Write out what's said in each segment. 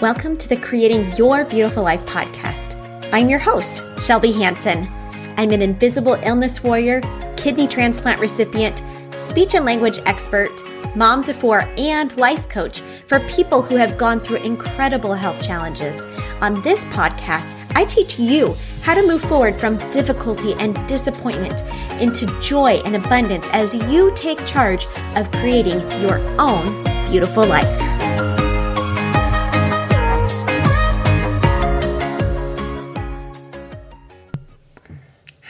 Welcome to the Creating Your Beautiful Life podcast. I'm your host, Shelby Hanson. I'm an invisible illness warrior, kidney transplant recipient, speech and language expert, mom to four, and life coach for people who have gone through incredible health challenges. On this podcast, I teach you how to move forward from difficulty and disappointment into joy and abundance as you take charge of creating your own beautiful life.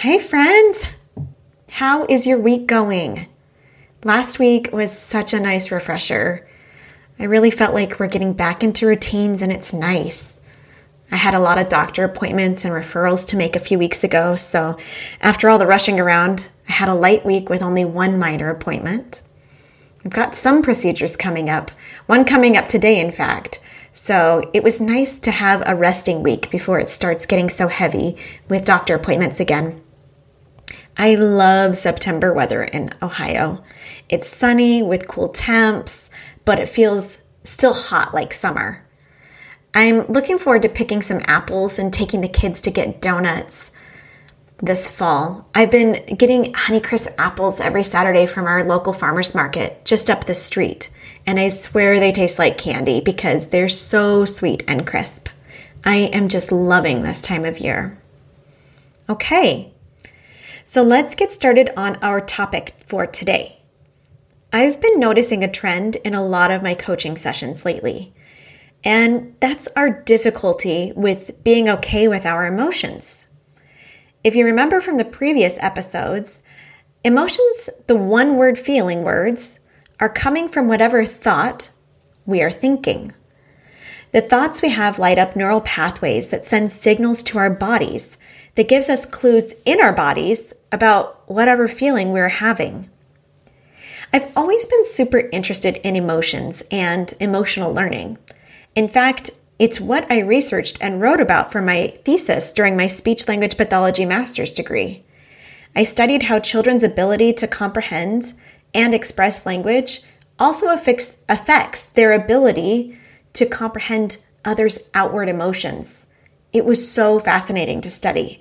Hey, friends! How is your week going? Last week was such a nice refresher. I really felt like we're getting back into routines and it's nice. I had a lot of doctor appointments and referrals to make a few weeks ago, so after all the rushing around, I had a light week with only one minor appointment. I've got some procedures coming up, one coming up today, in fact. So it was nice to have a resting week before it starts getting so heavy with doctor appointments again. I love September weather in Ohio. It's sunny with cool temps, but it feels still hot like summer. I'm looking forward to picking some apples and taking the kids to get donuts this fall. I've been getting Honeycrisp apples every Saturday from our local farmers market just up the street, and I swear they taste like candy because they're so sweet and crisp. I am just loving this time of year. Okay, so let's get started on our topic for today. I've been noticing a trend in a lot of my coaching sessions lately, and that's our difficulty with being okay with our emotions. If you remember from the previous episodes, emotions, the one word feeling words, are coming from whatever thought we are thinking. The thoughts we have light up neural pathways that send signals to our bodies that gives us clues in our bodies about whatever feeling we're having. I've always been super interested in emotions and emotional learning. In fact, it's what I researched and wrote about for my thesis during my speech language pathology master's degree. I studied how children's ability to comprehend and express language also affects, their ability to comprehend others' outward emotions. It was so fascinating to study.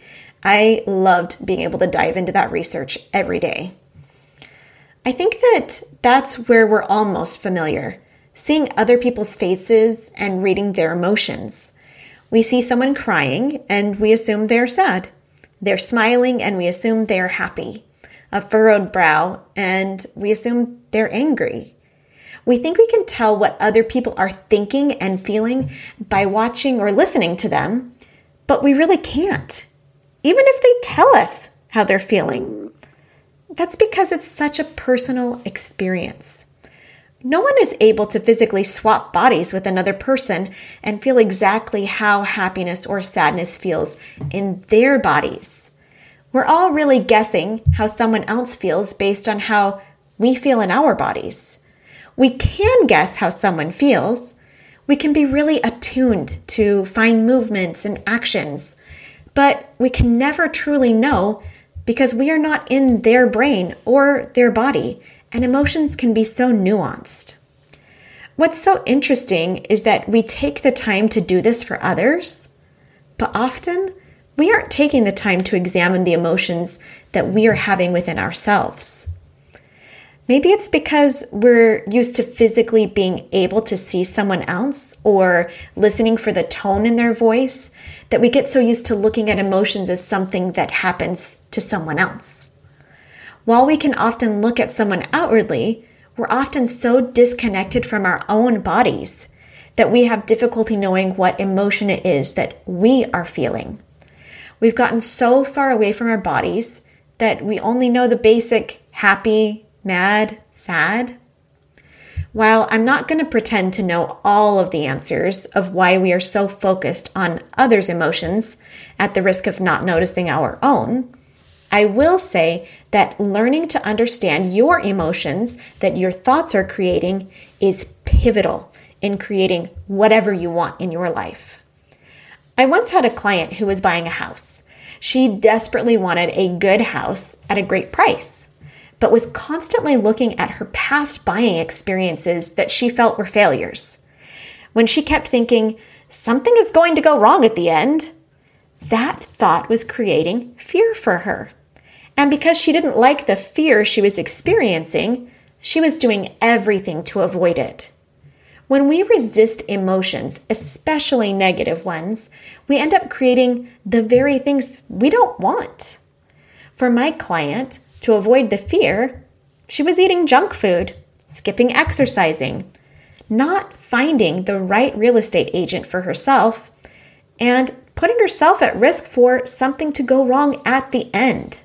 I loved being able to dive into that research every day. I think that that's where we're all most familiar seeing other people's faces and reading their emotions. We see someone crying and we assume they're sad. They're smiling and we assume they're happy. A furrowed brow and we assume they're angry. We think we can tell what other people are thinking and feeling by watching or listening to them, but we really can't, even if they tell us how they're feeling. That's because it's such a personal experience. No one is able to physically swap bodies with another person and feel exactly how happiness or sadness feels in their bodies. We're all really guessing how someone else feels based on how we feel in our bodies. We can guess how someone feels, we can be really attuned to fine movements and actions, but we can never truly know because we are not in their brain or their body, and emotions can be so nuanced. What's so interesting is that we take the time to do this for others, but often we aren't taking the time to examine the emotions that we are having within ourselves. Maybe it's because we're used to physically being able to see someone else or listening for the tone in their voice that we get so used to looking at emotions as something that happens to someone else. While we can often look at someone outwardly, we're often so disconnected from our own bodies that we have difficulty knowing what emotion it is that we are feeling. We've gotten so far away from our bodies that we only know the basic happy, mad, sad? While I'm not going to pretend to know all of the answers of why we are so focused on others' emotions at the risk of not noticing our own, I will say that learning to understand your emotions that your thoughts are creating is pivotal in creating whatever you want in your life. I once had a client who was buying a house. She desperately wanted a good house at a great price but was constantly looking at her past buying experiences that she felt were failures. When she kept thinking, something is going to go wrong at the end. That thought was creating fear for her. And because she didn't like the fear she was experiencing, she was doing everything to avoid it. When we resist emotions, especially negative ones, we end up creating the very things we don't want. For my client, to avoid the fear, she was eating junk food, skipping exercising, not finding the right real estate agent for herself, and putting herself at risk for something to go wrong at the end.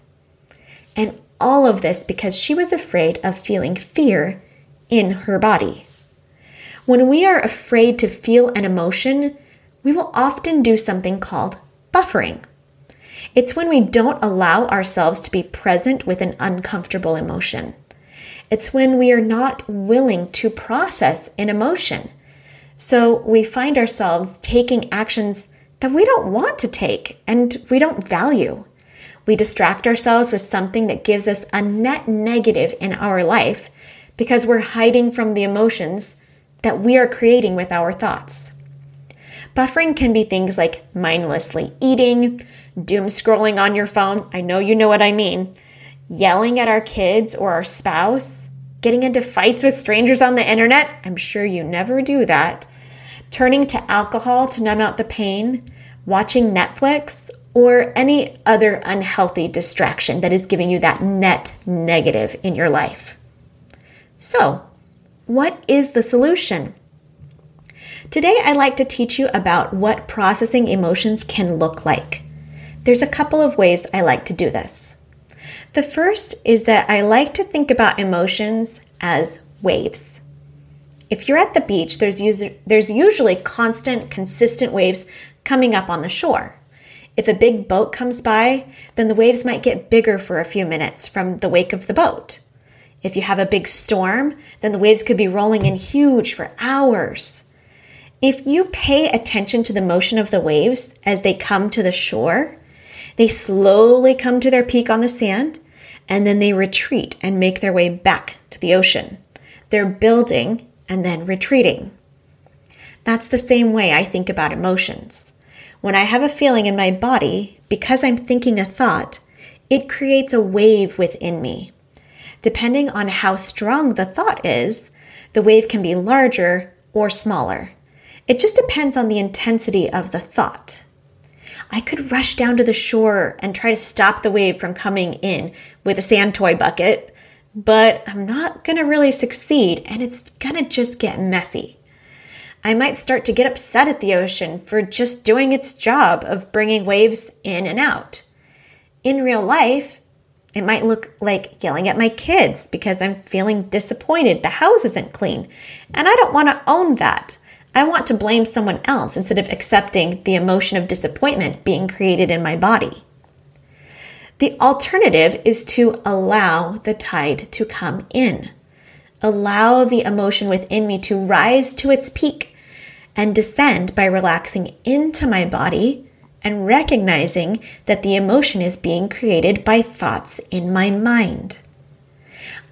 And all of this because she was afraid of feeling fear in her body. When we are afraid to feel an emotion, we will often do something called buffering. It's when we don't allow ourselves to be present with an uncomfortable emotion. It's when we are not willing to process an emotion. So we find ourselves taking actions that we don't want to take and we don't value. We distract ourselves with something that gives us a net negative in our life because we're hiding from the emotions that we are creating with our thoughts. Buffering can be things like mindlessly eating, doom scrolling on your phone. I know you know what I mean. Yelling at our kids or our spouse, getting into fights with strangers on the internet. I'm sure you never do that. Turning to alcohol to numb out the pain, watching Netflix, or any other unhealthy distraction that is giving you that net negative in your life. So, what is the solution? Today, I'd like to teach you about what processing emotions can look like. There's a couple of ways I like to do this. The first is that I like to think about emotions as waves. If you're at the beach, there's, there's usually constant, consistent waves coming up on the shore. If a big boat comes by, then the waves might get bigger for a few minutes from the wake of the boat. If you have a big storm, then the waves could be rolling in huge for hours. If you pay attention to the motion of the waves as they come to the shore, they slowly come to their peak on the sand and then they retreat and make their way back to the ocean. They're building and then retreating. That's the same way I think about emotions. When I have a feeling in my body, because I'm thinking a thought, it creates a wave within me. Depending on how strong the thought is, the wave can be larger or smaller. It just depends on the intensity of the thought. I could rush down to the shore and try to stop the wave from coming in with a sand toy bucket, but I'm not going to really succeed and it's going to just get messy. I might start to get upset at the ocean for just doing its job of bringing waves in and out. In real life, it might look like yelling at my kids because I'm feeling disappointed the house isn't clean. And I don't want to own that. I want to blame someone else instead of accepting the emotion of disappointment being created in my body. The alternative is to allow the tide to come in. Allow the emotion within me to rise to its peak and descend by relaxing into my body and recognizing that the emotion is being created by thoughts in my mind.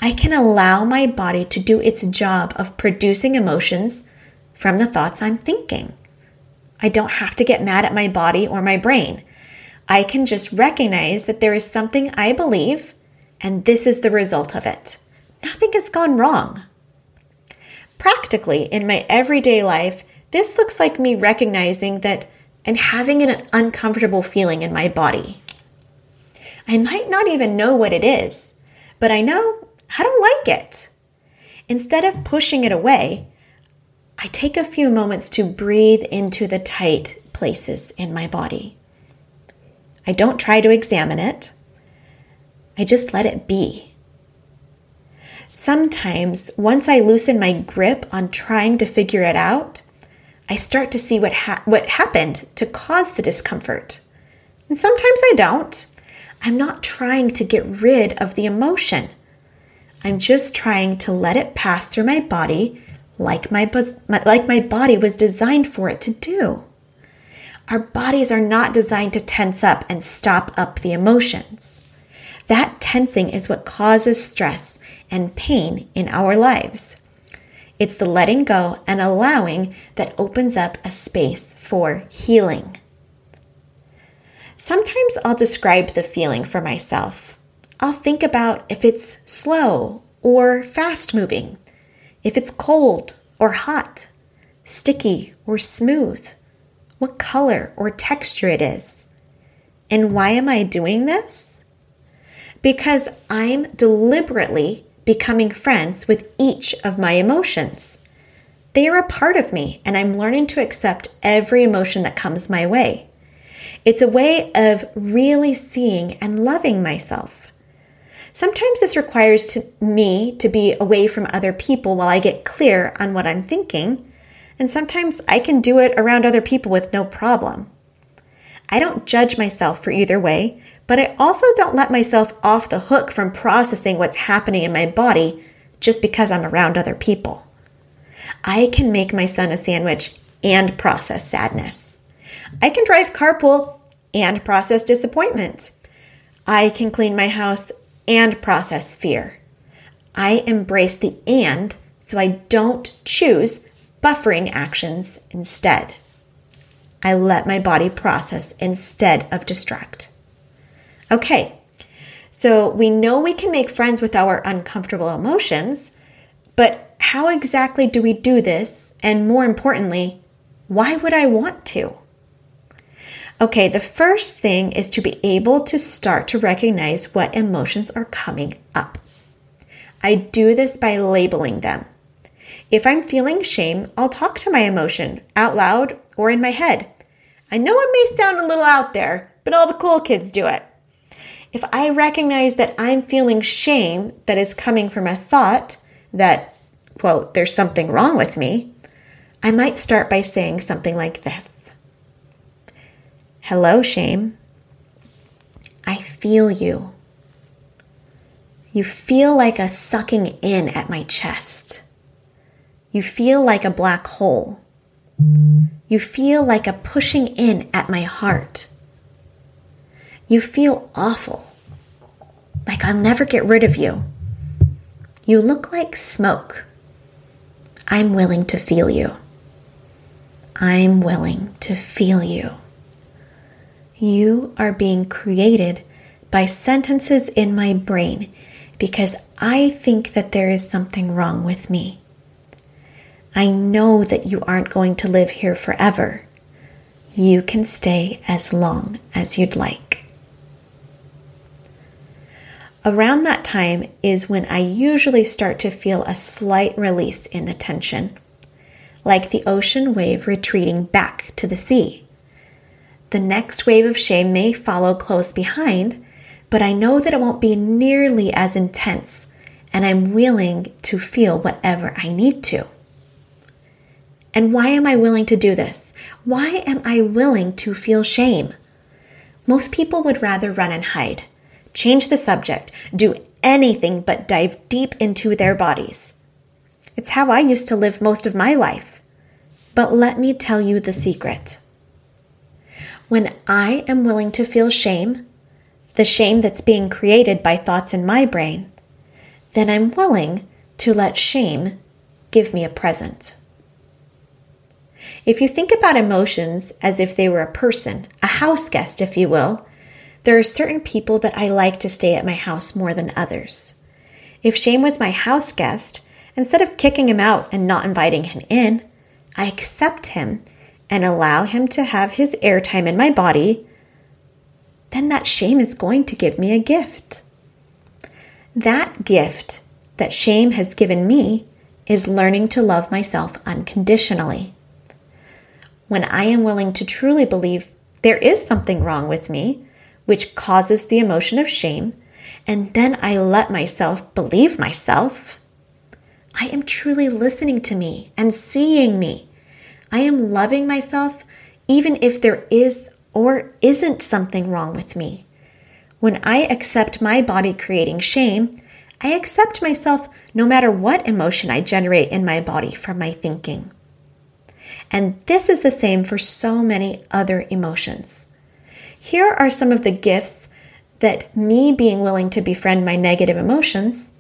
I can allow my body to do its job of producing emotions from the thoughts I'm thinking. I don't have to get mad at my body or my brain. I can just recognize that there is something I believe, and this is the result of it. Nothing has gone wrong. Practically, in my everyday life, this looks like me recognizing that and having an uncomfortable feeling in my body. I might not even know what it is, but I know I don't like it. Instead of pushing it away, I take a few moments to breathe into the tight places in my body. I don't try to examine it, I just let it be. Sometimes, once I loosen my grip on trying to figure it out, I start to see what, ha- what happened to cause the discomfort. And sometimes I don't. I'm not trying to get rid of the emotion. I'm just trying to let it pass through my body like my, like my body was designed for it to do. Our bodies are not designed to tense up and stop up the emotions. That tensing is what causes stress and pain in our lives. It's the letting go and allowing that opens up a space for healing. Sometimes I'll describe the feeling for myself. I'll think about if it's slow or fast moving, if it's cold or hot, sticky or smooth, what color or texture it is. And why am I doing this? Because I'm deliberately becoming friends with each of my emotions. They are a part of me, and I'm learning to accept every emotion that comes my way. It's a way of really seeing and loving myself. Sometimes this requires to me to be away from other people while I get clear on what I'm thinking, and sometimes I can do it around other people with no problem. I don't judge myself for either way, but I also don't let myself off the hook from processing what's happening in my body just because I'm around other people. I can make my son a sandwich and process sadness. I can drive carpool and process disappointment. I can clean my house and process fear. I embrace the and so I don't choose buffering actions instead. I let my body process instead of distract. Okay, so we know we can make friends with our uncomfortable emotions, but how exactly do we do this? And more importantly, why would I want to? Okay, the first thing is to be able to start to recognize what emotions are coming up. I do this by labeling them. If I'm feeling shame, I'll talk to my emotion out loud or in my head. I know it may sound a little out there, but all the cool kids do it. If I recognize that I'm feeling shame that is coming from a thought that, quote, there's something wrong with me, I might start by saying something like this Hello, shame. I feel you. You feel like a sucking in at my chest. You feel like a black hole. You feel like a pushing in at my heart. You feel awful, like I'll never get rid of you. You look like smoke. I'm willing to feel you. I'm willing to feel you. You are being created by sentences in my brain because I think that there is something wrong with me. I know that you aren't going to live here forever. You can stay as long as you'd like. Around that time is when I usually start to feel a slight release in the tension, like the ocean wave retreating back to the sea. The next wave of shame may follow close behind, but I know that it won't be nearly as intense, and I'm willing to feel whatever I need to. And why am I willing to do this? Why am I willing to feel shame? Most people would rather run and hide, change the subject, do anything but dive deep into their bodies. It's how I used to live most of my life. But let me tell you the secret. When I am willing to feel shame, the shame that's being created by thoughts in my brain, then I'm willing to let shame give me a present. If you think about emotions as if they were a person, a house guest, if you will, there are certain people that I like to stay at my house more than others. If shame was my house guest, instead of kicking him out and not inviting him in, I accept him and allow him to have his airtime in my body, then that shame is going to give me a gift. That gift that shame has given me is learning to love myself unconditionally when I am willing to truly believe there is something wrong with me, which causes the emotion of shame, and then I let myself believe myself, I am truly listening to me and seeing me. I am loving myself even if there is or isn't something wrong with me. When I accept my body creating shame, I accept myself no matter what emotion I generate in my body from my thinking. And this is the same for so many other emotions. Here are some of the gifts that me being willing to befriend my negative emotions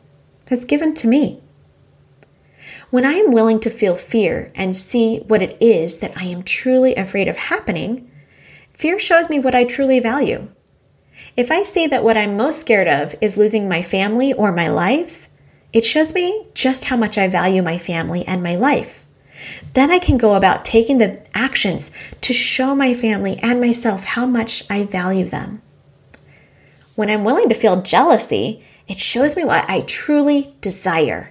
has given to me. When I am willing to feel fear and see what it is that I am truly afraid of happening, fear shows me what I truly value. If I see that what I'm most scared of is losing my family or my life, it shows me just how much I value my family and my life. Then I can go about taking the actions to show my family and myself how much I value them. When I'm willing to feel jealousy, it shows me what I truly desire.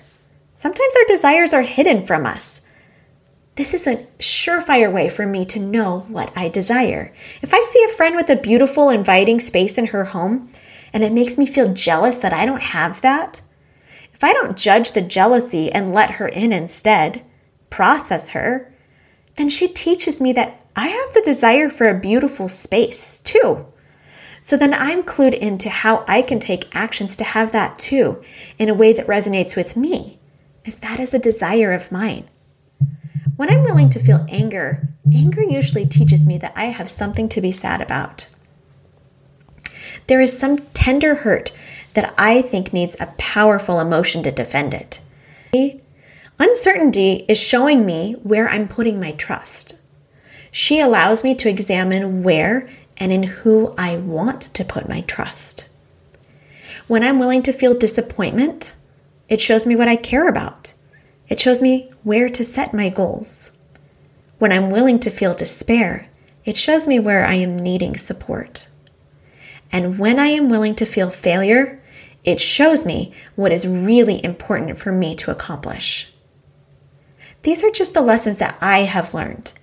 Sometimes our desires are hidden from us. This is a surefire way for me to know what I desire. If I see a friend with a beautiful, inviting space in her home and it makes me feel jealous that I don't have that, if I don't judge the jealousy and let her in instead, process her, then she teaches me that I have the desire for a beautiful space too. So then I'm clued into how I can take actions to have that too in a way that resonates with me, that is a desire of mine. When I'm willing to feel anger, anger usually teaches me that I have something to be sad about. There is some tender hurt that I think needs a powerful emotion to defend it. Uncertainty is showing me where I'm putting my trust. She allows me to examine where and in who I want to put my trust. When I'm willing to feel disappointment, it shows me what I care about. It shows me where to set my goals. When I'm willing to feel despair, it shows me where I am needing support. And when I am willing to feel failure, it shows me what is really important for me to accomplish. These are just the lessons that I have learned.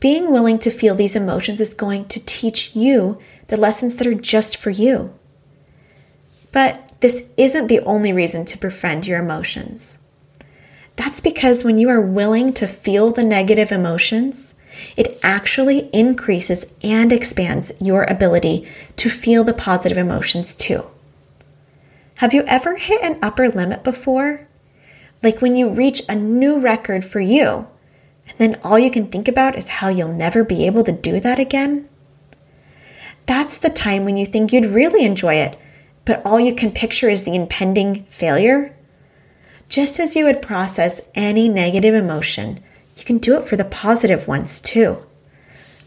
Being willing to feel these emotions is going to teach you the lessons that are just for you. But this isn't the only reason to befriend your emotions. That's because when you are willing to feel the negative emotions, it actually increases and expands your ability to feel the positive emotions too. Have you ever hit an upper limit before? Like when you reach a new record for you, and then all you can think about is how you'll never be able to do that again? That's the time when you think you'd really enjoy it, but all you can picture is the impending failure. Just as you would process any negative emotion, you can do it for the positive ones too.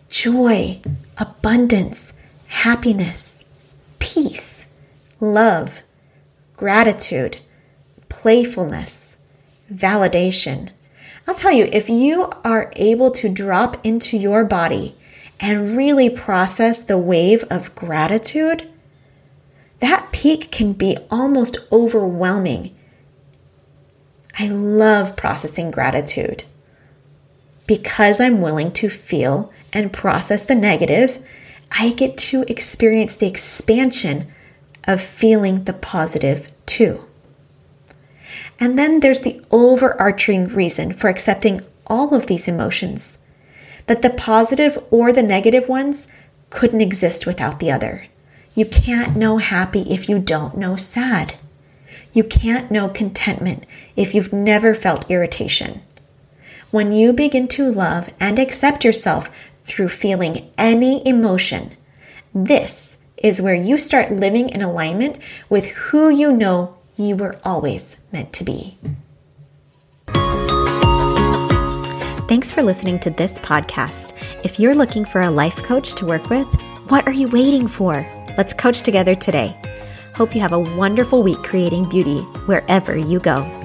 Joy, abundance, happiness, peace, love, gratitude, playfulness, validation I'll tell you, if you are able to drop into your body and really process the wave of gratitude, that peak can be almost overwhelming. I love processing gratitude because I'm willing to feel and process the negative. I get to experience the expansion of feeling the positive too. And then there's the overarching reason for accepting all of these emotions that the positive or the negative ones couldn't exist without the other. You can't know happy if you don't know sad. You can't know contentment if you've never felt irritation. When you begin to love and accept yourself through feeling any emotion, this is where you start living in alignment with who you know you were always meant to be. Thanks for listening to this podcast. If you're looking for a life coach to work with, what are you waiting for? Let's coach together today. Hope you have a wonderful week creating beauty wherever you go.